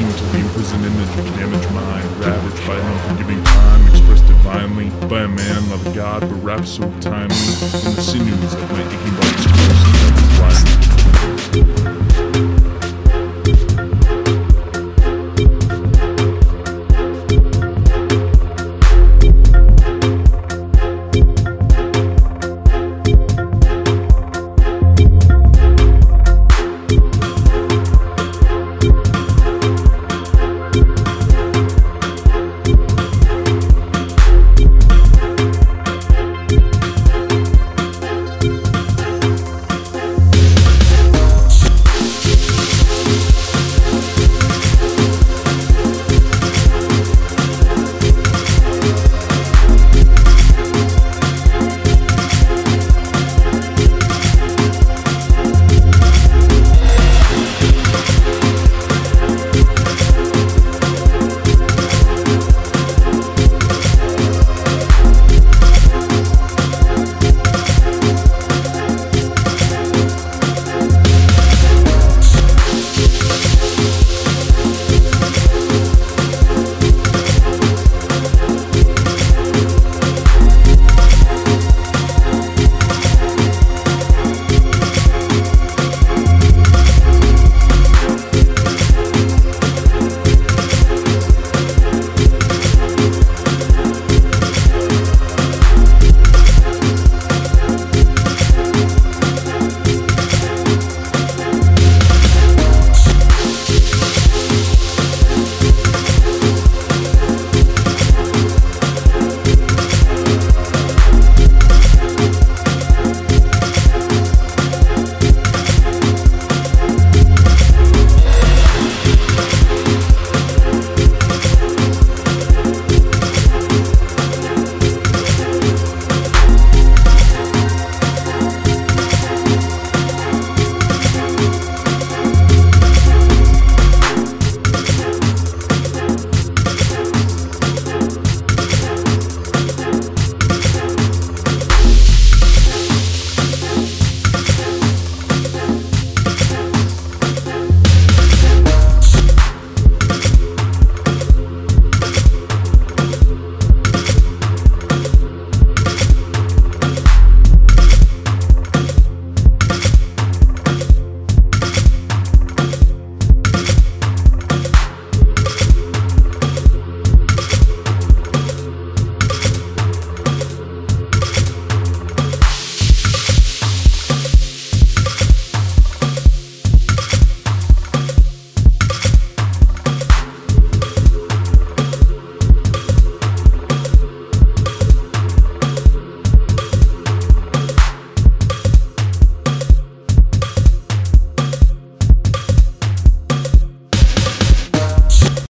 seem to be imprisoned in this damaged mind, ravaged by an unforgiving time, expressed divinely by a man, not a god, but wrapped so timely in the sinews of my aching body's course,